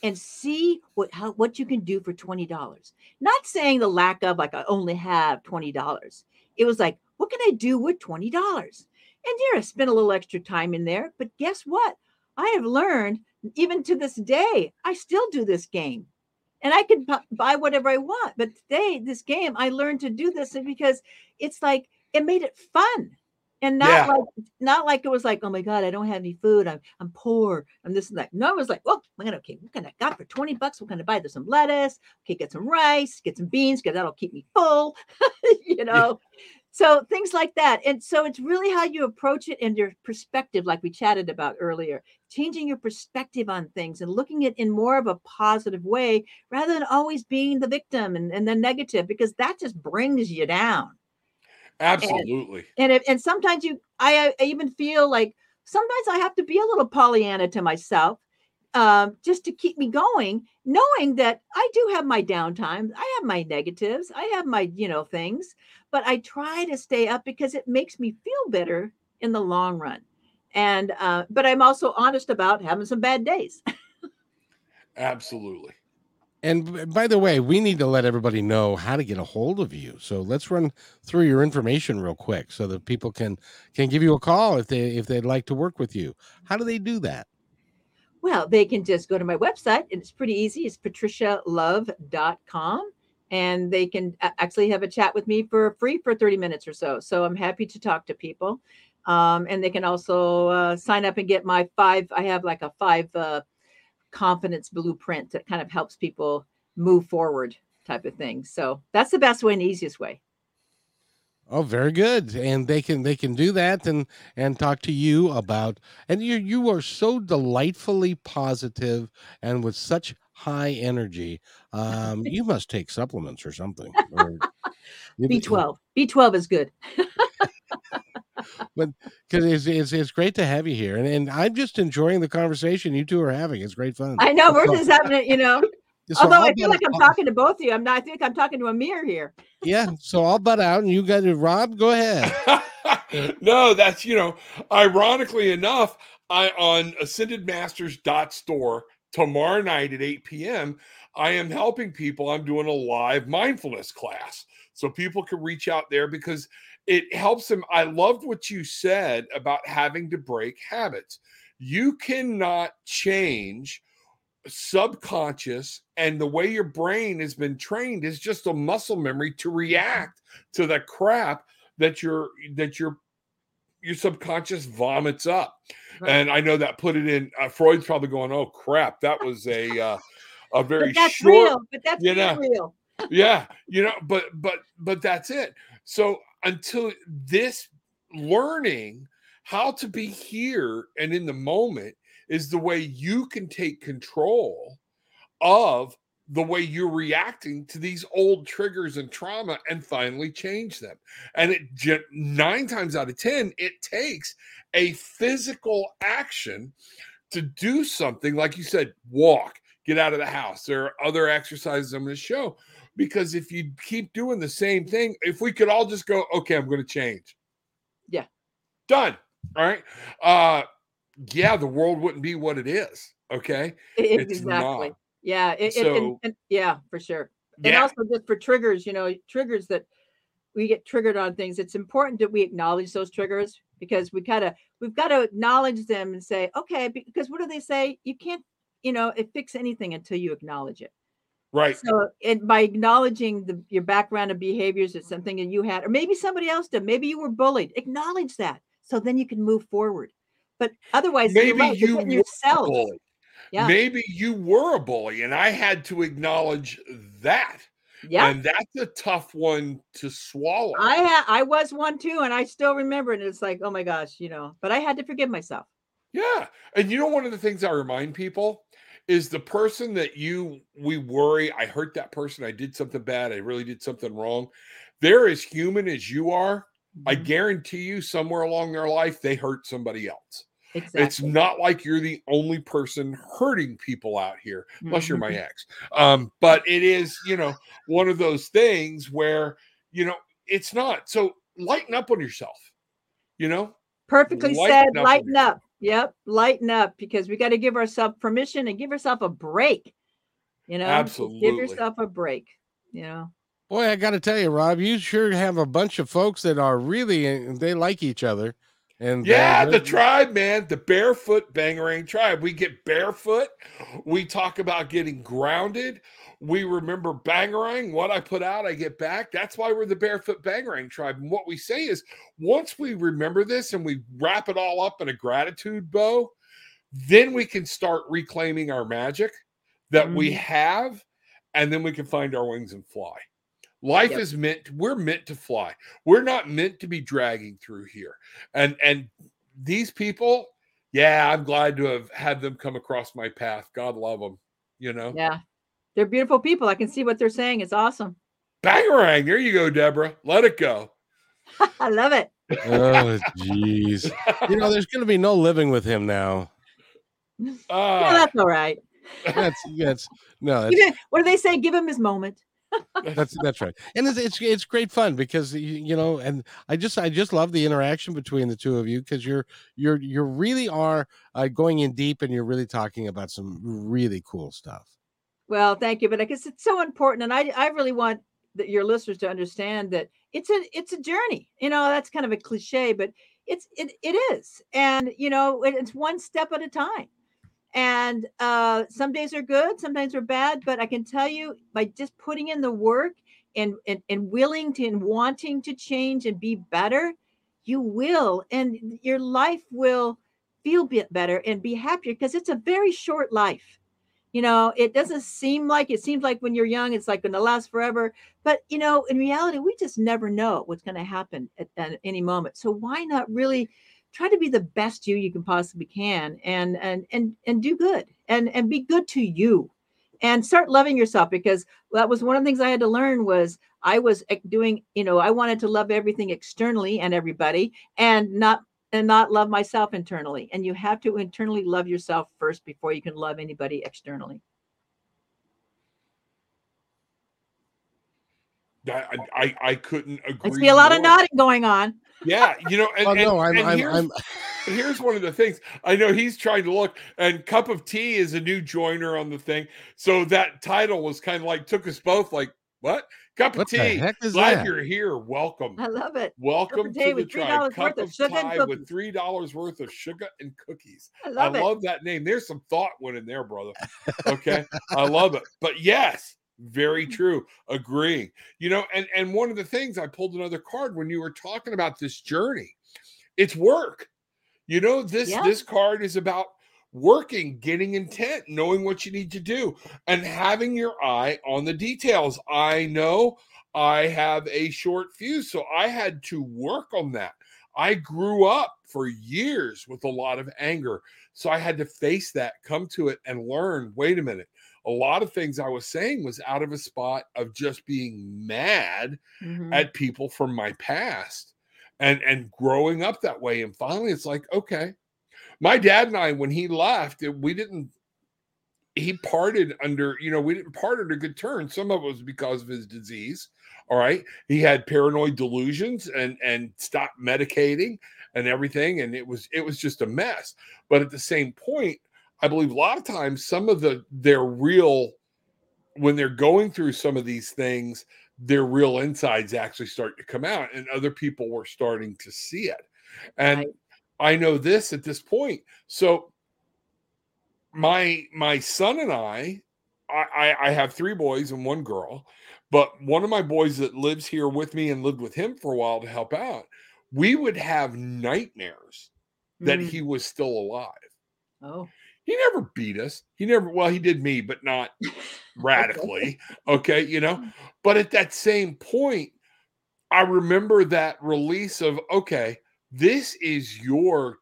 and see what how what you can do for $20. Not saying the lack of like I only have $20. It was like, what can I do with $20? And yeah, I spent a little extra time in there, but guess what? I have learned even to this day, I still do this game. And I can bu- buy whatever I want. But today, this game, I learned to do this because it's like it made it fun. And not Yeah. like not like it was like, oh my God, I don't have any food. I'm I'm poor. I'm this and that. No, it was like, oh my god okay, what can I got for 20 bucks? What can I buy? There's some lettuce, okay, get some rice, get some beans, because that'll keep me full, you know. So things like that. And so it's really how you approach it and your perspective, like we chatted about earlier, changing your perspective on things and looking at in more of a positive way rather than always being the victim and, and the negative, because that just brings you down. Absolutely. And it, and sometimes you, I, I even feel like sometimes I have to be a little Pollyanna to myself, um, just to keep me going, knowing that I do have my downtimes, I have my negatives, I have my you know things, but I try to stay up because it makes me feel better in the long run. And uh, but I'm also honest about having some bad days. Absolutely. And by the way, we need to let everybody know how to get a hold of you. So let's run through your information real quick so that people can can give you a call if they if they'd like to work with you. How do they do that? Well, they can just go to my website and it's pretty easy. It's patricialove.com and they can actually have a chat with me for free for 30 minutes or so. So I'm happy to talk to people. Um, and they can also uh, sign up and get my five, I have like a five uh, confidence blueprint that kind of helps people move forward type of thing. So that's the best way and easiest way. Oh, very good. And they can they can do that and and talk to you about and you you are so delightfully positive and with such high energy. Um, you must take supplements or something. Or B12. B12 is good. because it's, it's it's great to have you here, and, and I'm just enjoying the conversation you two are having. It's great fun. I know we're So- just having it, you know. So Although I'll I feel butt- like I'm talking to both of you. I'm not, I think I'm talking to a mirror here. Yeah, so I'll butt out, and you got to Rob. Go ahead. no, that's you know, ironically enough, I on ascendedmasters.store tomorrow night at 8 p.m. I am helping people. I'm doing a live mindfulness class. So people can reach out there because it helps them. I loved what you said about having to break habits. You cannot change subconscious and the way your brain has been trained is just a muscle memory to react to the crap that your that your your subconscious vomits up right. and i know that put it in uh, freud's probably going oh crap that was a uh, a very but that's short real but that's you know, real yeah you know but but but that's it so until this learning how to be here and in the moment is the way you can take control of the way you're reacting to these old triggers and trauma and finally change them. And it nine times out of 10, it takes a physical action to do something like you said, walk, get out of the house. There are other exercises I'm going to show because if you keep doing the same thing, if we could all just go, okay, I'm going to change. Yeah. Done. All right. Uh, yeah, the world wouldn't be what it is. Okay. It, exactly. Not. Yeah. It, so, and, and, yeah, for sure. Yeah. And also just for triggers, you know, triggers that we get triggered on things. It's important that we acknowledge those triggers because we kind of we've got to acknowledge them and say, okay, because what do they say? You can't, you know, it fix anything until you acknowledge it. Right. So, and by acknowledging the, your background of behaviors, it's something that you had, or maybe somebody else did. Maybe you were bullied. Acknowledge that, so then you can move forward. But otherwise, maybe right, you yourself. Yeah. Maybe you were a bully, and I had to acknowledge that. Yeah, and that's a tough one to swallow. I ha- I was one too, and I still remember. And it's like, oh my gosh, you know. But I had to forgive myself. Yeah, and you know, one of the things I remind people is the person that you we worry. I hurt that person. I did something bad. I really did something wrong. They're as human as you are. Mm-hmm. I guarantee you, somewhere along their life, they hurt somebody else. Exactly. It's not like you're the only person hurting people out here, unless mm-hmm. you're my mm-hmm. ex. Um, but it is, you know, one of those things where, you know, it's not. So lighten up on yourself, you know? Perfectly lighten said, up lighten up. Yep, lighten up because we got to give ourselves permission and give ourselves a break. You know, absolutely give yourself a break. You know, boy, I got to tell you, Rob, you sure have a bunch of folks that are really eh, they like each other. And yeah, the tribe, man, the barefoot bangarang tribe. We get barefoot. We talk about getting grounded. We remember bangarang. What I put out, I get back. That's why we're the barefoot bangarang tribe. And what we say is once we remember this and we wrap it all up in a gratitude bow, then we can start reclaiming our magic that mm. we have, and then we can find our wings and fly. Life yep. is meant we're meant to fly. We're not meant to be dragging through here. And and these people, yeah, I'm glad to have had them come across my path. God love them, you know. Yeah. They're beautiful people. I can see what they're saying. It's awesome. Bangarang. There you go, Deborah. Let it go. I love it. oh, jeez. you know, there's going to be no living with him now. Uh, yeah, that's all right. That's that's no. That's, what do they say? Give him his moment that's that's right, and it's, it's it's great fun because you, know, and I just I just love the interaction between the two of you because you're you're you really are uh, going in deep and you're really talking about some really cool stuff. Well, thank you, but I guess it's so important, and I I really want your listeners to understand that it's a it's a journey. You know, that's kind of a cliche, but it's it it is, and you know, it's one step at a time and uh, some days are good sometimes are bad but i can tell you by just putting in the work and, and and willing to and wanting to change and be better you will and your life will feel bit better and be happier because it's a very short life. You know it doesn't seem like it seems like when you're young it's like going to last forever but you know in reality we just never know what's going to happen at, at any moment. So why not really try to be the best you you can possibly can and and and and do good and and be good to you and start loving yourself because that was one of the things i had to learn was i was doing you know i wanted to love everything externally and everybody and not and not love myself internally and you have to internally love yourself first before you can love anybody externally I, I, I couldn't agree. I see a lot more. of nodding going on. Yeah, you know, and, oh, no, I'm, and I'm, here's, I'm, here's one of the things I know he's trying to look, and Cup of Tea is a new joiner on the thing. So that title was kind of like took us both like, what? Cup of What the tea. heck is Glad that? you're here. Welcome. I love it. Welcome tea to the with $3 tribe. worth Cup of of sugar and tea with cookies. three dollars worth of sugar and cookies. I I love it. love that name. There's some thought went in there, brother. Okay, I love it. But yes, very Mm. true. Agreeing. You know, and and one of the things I pulled another card when you were talking about this journey. It's work. You know, this Yeah. this card is about working, getting intent, knowing what you need to do, and having your eye on the details. I know I have a short fuse, so I had to work on that. I grew up for years with a lot of anger. So I had to face that, come to it, and learn wait a minute. A lot of things I was saying was out of a spot of just being mad Mhm. at people from my past and and growing up that way. And finally it's like okay my dad and i when he left it- we didn't he parted under you know we didn't part under good terms. Some of it was because of his disease all right? He had paranoid delusions and and stopped medicating and everything and it was it was just a mess. But at the same point i believe a lot of times some of the their real when they're going through some of these things their real insides actually start to come out and other people were starting to see it and Right. i know this at this point so my my son and i I, I have three boys and one girl, but one of my boys that lives here with me and lived with him for a while to help out, we would have nightmares that Mm. he was still alive. Oh, He never beat us. He never, well, he did me, but not radically. okay, you know. Mm-hmm. But at that same point, I remember that release of okay, this is your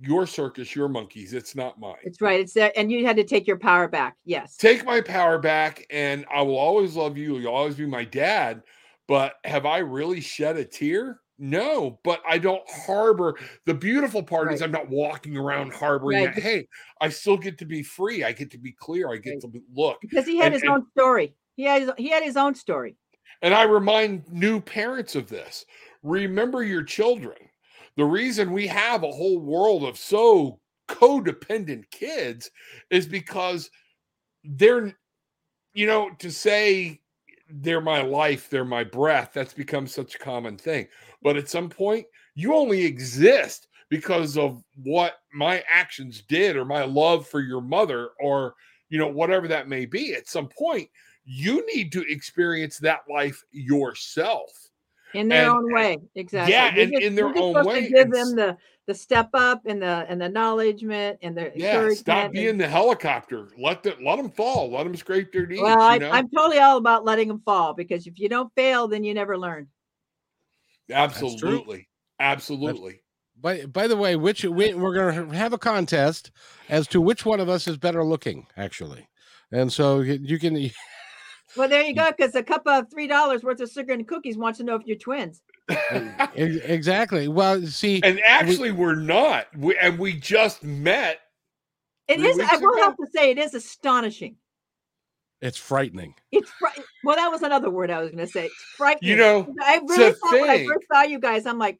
your circus, your monkeys. It's not mine. it's right. It's there, and you had to take your power back. Yes. Take my power back, and I will always love you. You'll always be my dad. But have I really shed a tear? No, but I don't harbor. The beautiful part is I'm not walking around harboring Right. that. Hey, I still get to be free. I get to be clear. I get Right. to be, look. because he had And- his and- own story. He had his, he had his own story. And I remind new parents of this. Remember your children. The reason we have a whole world of so codependent kids is because they're, you know, to say they're my life, they're my breath, that's become such a common thing. But at some point, you only exist because of what my actions did or my love for your mother or, you know, whatever that may be. At some point, you need to experience that life yourself. In their And- own way exactly yeah, We're and just- in their we're own supposed way, to give them the the step up and the and the acknowledgement and the Yeah, encouragement stop and- being the helicopter. Let them let them fall. Let them scrape their knees. well I, you know? i'm totally all about letting them fall because if you don't fail then you never learn Absolutely, absolutely. By by the way, which we, we're going to have a contest as to which one of us is better looking, actually, and so you you can. well there you go because a cup of three dollars worth of sugar and cookies wants to know if you're twins exactly. Well, see, and actually, we're not. We, and we just met. It is. I weeks will ago? have to say, it is astonishing. it's frightening. It's fri- well, that was another word I was going to say. It's frightening. You know, I really a thought when I first saw you guys, I'm like,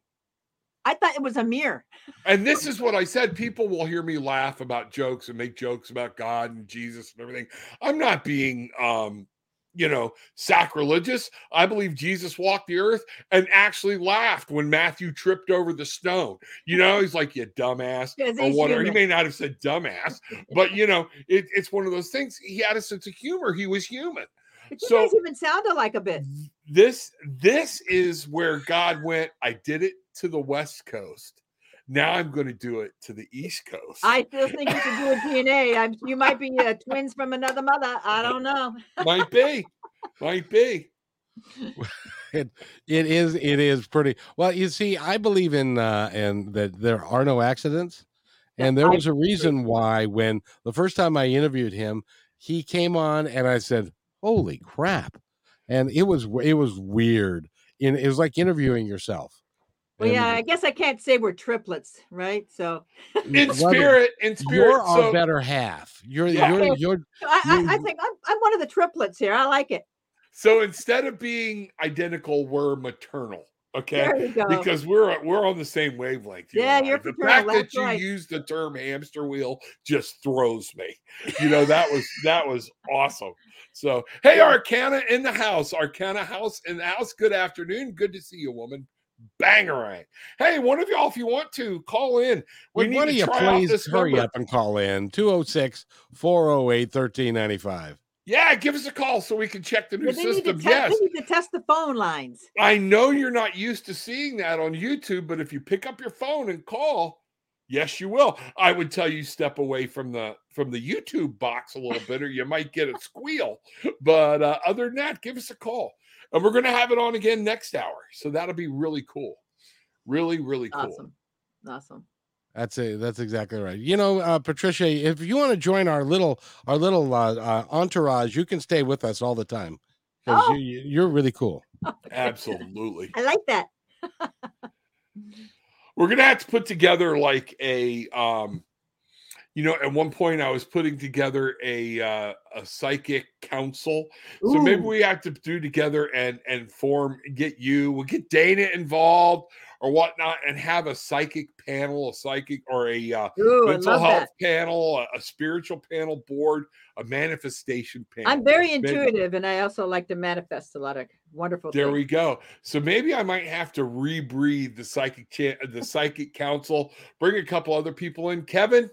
I thought it was a mirror. and this is what I said. People will hear me laugh about jokes and make jokes about God and Jesus and everything. I'm not being, um, you know, sacrilegious. I believe Jesus walked the earth and actually laughed when Matthew tripped over the stone. You know, he's like, "You dumbass," or whatever. He may not have said "dumbass," but you know, it, it's one of those things. He had a sense of humor. He was human. But you So- guys even sounded like a bit. This this is where God went. I did it to the West Coast. Now I'm going to do it to the East Coast. I still think you can do a DNA. I'm, you might be uh, twins from another mother. I don't know. might be, might be. It, It is. It is pretty. Well, you see, I believe in uh, and that there are no accidents, and there was a reason why when the first time I interviewed him, he came on and I said, "Holy crap!" and it was it was weird. In it was like interviewing yourself. Well, And yeah, I guess I can't say we're triplets, right? So In spirit, in spirit. You're our better half. You're Yeah. you're you're I, I, I think I'm, I'm one of the triplets here. I like it. so instead of being identical, we're maternal. Okay, There you go. because we're we're on the same wavelength. you Yeah, and you're the fraternal, fact that you right. used the term hamster wheel just throws me. You know that was that was awesome. So hey, Arcana in the house, Arcana house in the house. Good afternoon. Good to see you, woman. Bangarang. Hey, one of y'all, if you want to call in, we Would need one to of you try out please this hurry number. up and call in 206 408 1395. Yeah, give us a call so we can check the new Yeah, they, need to system. te- yes, they need to test the phone lines. I know you're not used to seeing that on YouTube, but if you pick up your phone and call, yes, you will. I would tell you step away from the from the YouTube box a little bit, or you might get a squeal. But uh, other than that, give us a call, and we're going to have it on again next hour. So that'll be really cool, really, really cool. Awesome. Awesome. That's it. That's exactly right. You know, uh, Patricia, if you want to join our little our little uh, uh, entourage, you can stay with us all the time because Oh. you, you're really cool. Absolutely. I like that. we're gonna have to put together like a um you know at one point i was putting together a uh a psychic council so maybe we have to do together and and form get you we'll get dana involved or whatnot and have a psychic panel a psychic or a uh, Ooh, mental health that. panel a, a spiritual panel board a manifestation panel I'm very Maybe- intuitive and I also like to manifest a lot of wonderful There things. we go. So maybe I might have to rebreathe the psychic cha- the psychic council, bring a couple other people in. Kevin,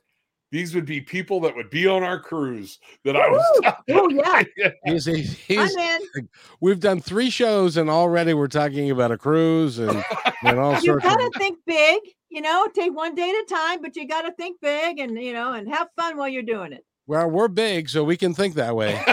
these would be people that would be on our cruise that I was. Oh, yeah. He's, he's, he's, we've done three shows and already we're talking about a cruise and, and all You sorts of. gotta think big, you know, take one day at a time, but you gotta think big and you know, and have fun while you're doing it. Well, we're big, so we can think that way.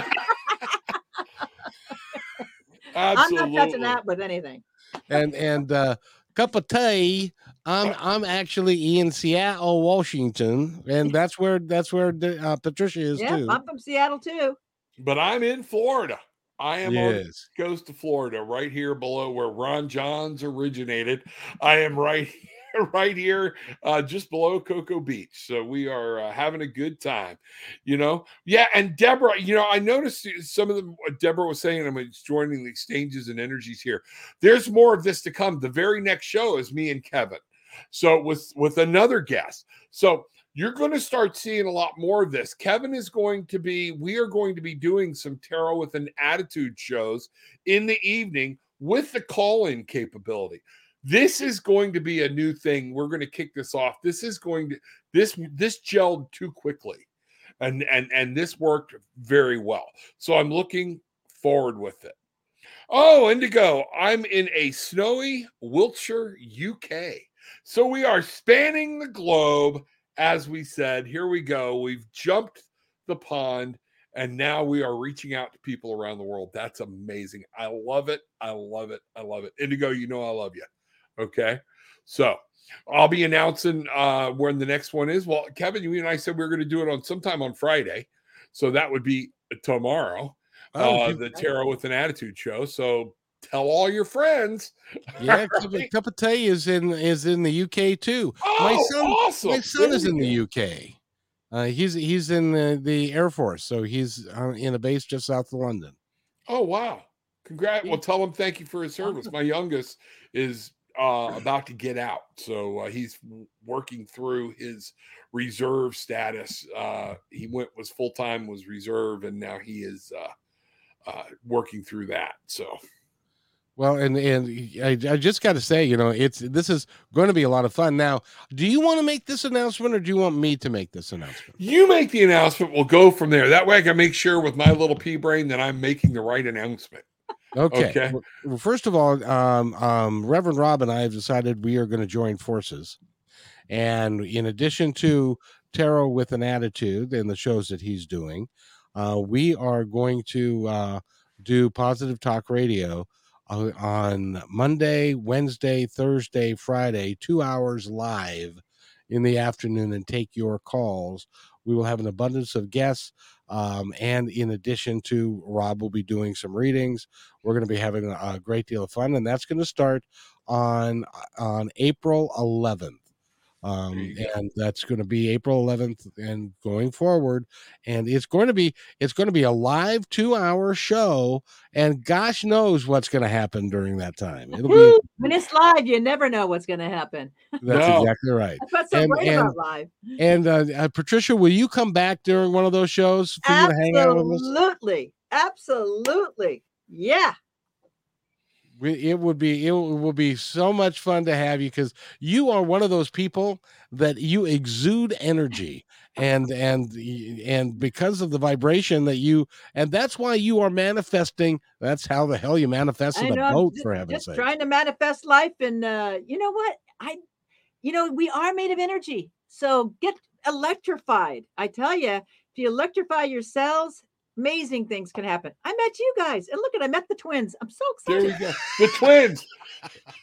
Absolutely. I'm not touching that with anything. and and uh, cup of tea. I'm I'm actually in Seattle, Washington, and that's where that's where the, uh, Patricia is Yeah, too. I'm from Seattle too. But I'm in Florida. I am on the Yes. coast of Florida, right here below where Ron Jon's originated. I am right here, right here, uh, just below Cocoa Beach. So we are uh, having a good time, you know. Yeah, and Deborah, you know, I noticed some of the what Deborah was saying. I'm joining the exchanges and energies here. There's more of this to come. The very next show is me and Kevin. So with with another guest. So you're going to start seeing a lot more of this. Kevin is going to be, we are going to be doing some tarot with an attitude shows in the evening with the call in capability. This is going to be a new thing. We're going to kick this off. This is going to, this, this gelled too quickly. And, and, and this worked very well. So I'm looking forward with it. Oh, Indigo, I'm in a snowy Wiltshire, UK. So we are spanning the globe as we said, here we go. We've jumped the pond and now we are reaching out to people around the world. That's amazing. I love it. I love it. I love it. Indigo, you know I love you. Okay. So I'll be announcing uh when the next one is. Well, Kevin, you and I said we are going to do it on sometime on Friday. So that would be tomorrow. Oh, uh the Tarot with an Attitude show. So tell all your friends. yeah, cup, cup of tea is in is in the UK too. Oh, My son- awesome. My son There is in go. the UK. Uh, he's he's in the, the Air Force, so he's uh, in a base just south of London. Oh wow! Congrats. Well, tell him thank you for his service. My youngest is uh, about to get out, so uh, he's working through his reserve status. Uh, he went was full time, was reserve, and now he is uh, uh, working through that. So Well, and and I, I just got to say, you know, it's this is going to be a lot of fun. Now, do you want to make this announcement, or do you want me to make this announcement? you make the announcement. We'll go from there. That way, I can make sure with my little pea brain that I'm making the right announcement. Okay. Okay. Well, first of all, um, um, Reverend Rob and I have decided we are going to join forces, and in addition to tarot with an attitude and the shows that he's doing, uh, we are going to uh, do positive talk radio on Monday, Wednesday, Thursday, Friday, two hours live in the afternoon, and take your calls. We will have an abundance of guests. Um, and in addition to Rob will be doing some readings we're going to be having a, great deal of fun, and that's going to start on on April 11th. Um, There you go. and that's going to be April 11th and going forward. And it's going to be it's going to be a live two hour show. And gosh knows what's going to happen during that time. It'll be When it's live, you never know what's going to happen. that's No. exactly right. That's what's so And- great and- about live. And uh, uh, Patricia, will you come back during one of those shows for you to hang out with us? Absolutely. Absolutely. Yeah. It would be it will be so much fun to have you because you are one of those people that you exude energy and and and because of the vibration that you and that's why you are manifesting. That's how the hell you manifested I a know. Boat for heaven's sake. trying to manifest life. And uh, you know what? I, you know, we are made of energy. So get electrified. I tell you, if you electrify your cells, amazing things can happen. I met you guys. And look at, I met the twins. I'm so excited. There excited. we go. The twins.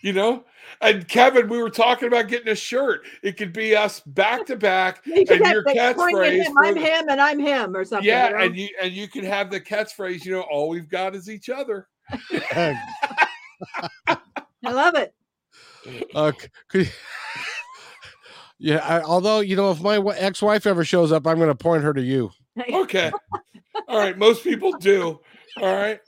You know, and Kevin, we were talking about getting a shirt. It could be us back to back. You And have your like, catchphrase him, I'm the- him and I'm him or something. Yeah, you know? and you and you can have the catchphrase. You know, all we've got is each other. I love it. Uh, c- could- yeah, I, although you know, if my ex-wife ever shows up, I'm going to point her to you. Okay. All right. Most people do. All right.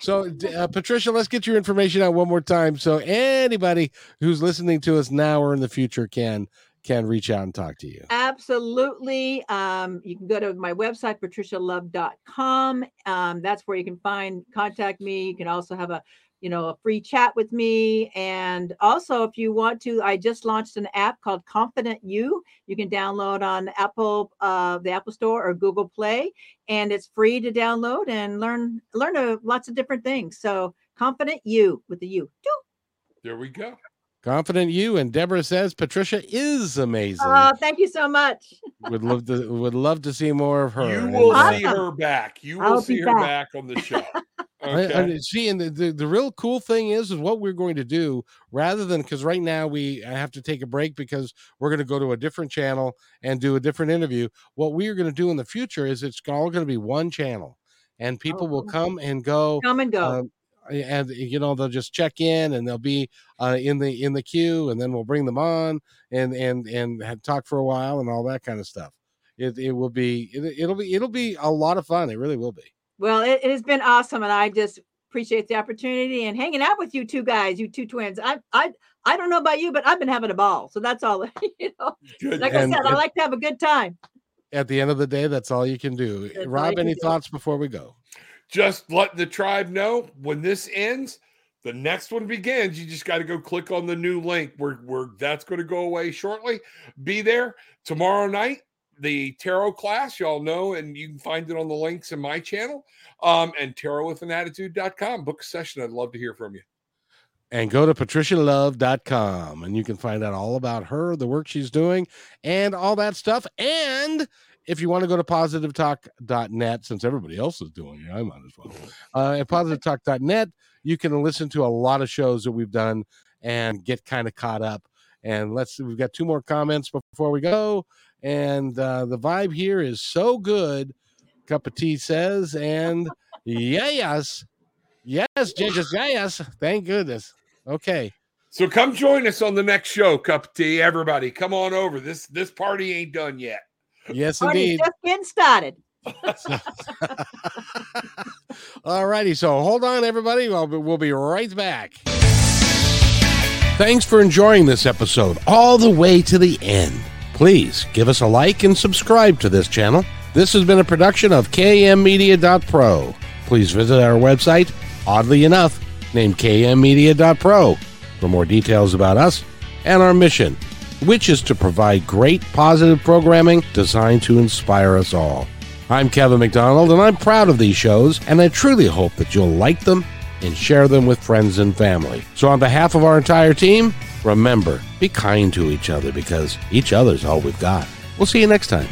So, uh, Patricia, let's get your information out one more time, so anybody who's listening to us now or in the future can can reach out and talk to you. Absolutely. Um, you can go to my website, patricialove.com. Um, that's where you can find, contact me. You can also have a, you know, a free chat with me. And also, if you want to, I just launched an app called Confident You. You can download on Apple, uh, the Apple Store or Google Play, and it's free to download and learn learn uh, lots of different things. So, Confident You with the U. There we go. Confident you and Deborah says Patricia is amazing. Oh, thank you so much. would love to would love to see more of her. You will uh, see her back. You will I'll see her back. back on the show. I, Okay. I, see, and the, the, the real cool thing is, is what we're going to do rather than because right now we have to take a break because we're going to go to a different channel and do a different interview. What we are going to do in the future is it's all going to be one channel, and people will cool. come and go. Come and go. Um, and you know they'll just check in and they'll be uh, in the in the queue and then we'll bring them on and and and have- talk for a while and all that kind of stuff it, it will be it, it'll be it'll be a lot of fun it really will be Well, it, it has been awesome, and I just appreciate the opportunity and hanging out with you two guys, you two twins. I, I, I don't know about you, but I've been having a ball. So that's all. You know, Good. like And- I said, I like to have a good time. at the end of the day that's all you can do That's rob you can any do. thoughts before we go Just let the tribe know when this ends. The next one begins. You just got to go click on the new link where, where that's going to go away shortly. Be there tomorrow night. The tarot class, y'all know, and you can find it on the links in my channel. Um, and tarotwithanattitude.com. Book a session. I'd love to hear from you. and go to patricialove.com and you can find out all about her the work she's doing and all that stuff and if you want to go to positivetalk.net since everybody else is doing it i might as well uh, at positivetalk.net you can listen to a lot of shows that we've done and get kind of caught up and let's we've got two more comments before we go and uh, the vibe here is so good cup of tea says and yes yes jesus yes thank goodness okay So come join us on the next show, Cup of Tea. Everybody, come on over. This this party ain't done yet. yes Party's indeed just getting started. all righty so hold on everybody we'll be, we'll be right back thanks for enjoying this episode all the way to the end please give us a like and subscribe to this channel. This has been a production of kmmedia.pro please visit our website oddly enough named kmmedia.pro for more details about us and our mission which is to provide great positive programming designed to inspire us all. I'm Kevin McDonald, and I'm proud of these shows, and I truly hope that you'll like them and share them with friends and family. So, on behalf of our entire team, remember be kind to each other because each other's all we've got. We'll see you next time.